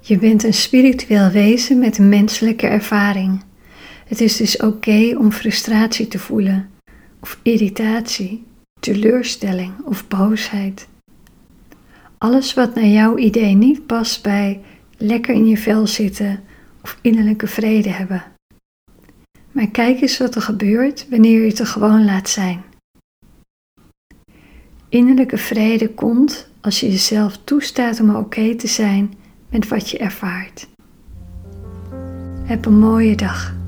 Je bent een spiritueel wezen met een menselijke ervaring. Het is dus oké om frustratie te voelen, of irritatie, teleurstelling of boosheid. Alles wat naar jouw idee niet past bij lekker in je vel zitten of innerlijke vrede hebben. Maar kijk eens wat er gebeurt wanneer je het er gewoon laat zijn. Innerlijke vrede komt als je jezelf toestaat om oké te zijn met wat je ervaart. Heb een mooie dag.